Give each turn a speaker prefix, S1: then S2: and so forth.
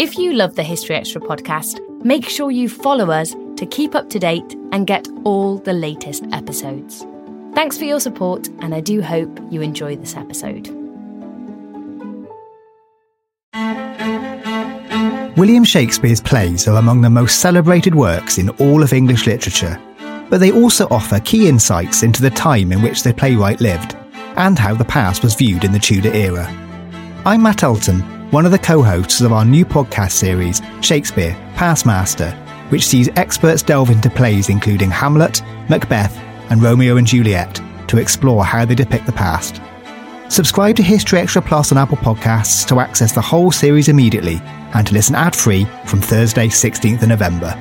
S1: If you love the History Extra podcast, make sure you follow us to keep up to date and get all the latest episodes. Thanks for your support, and I do hope you enjoy this episode.
S2: William Shakespeare's plays are among the most celebrated works in all of English literature, but they also offer key insights into the time in which the playwright lived and how the past was viewed in the Tudor era. I'm Matt Elton, one of the co hosts of our new podcast series, Shakespeare Past Master, which sees experts delve into plays including Hamlet, Macbeth, and Romeo and Juliet to explore how they depict the past. Subscribe to History Extra Plus on Apple Podcasts to access the whole series immediately and to listen ad free from Thursday, 16th of November.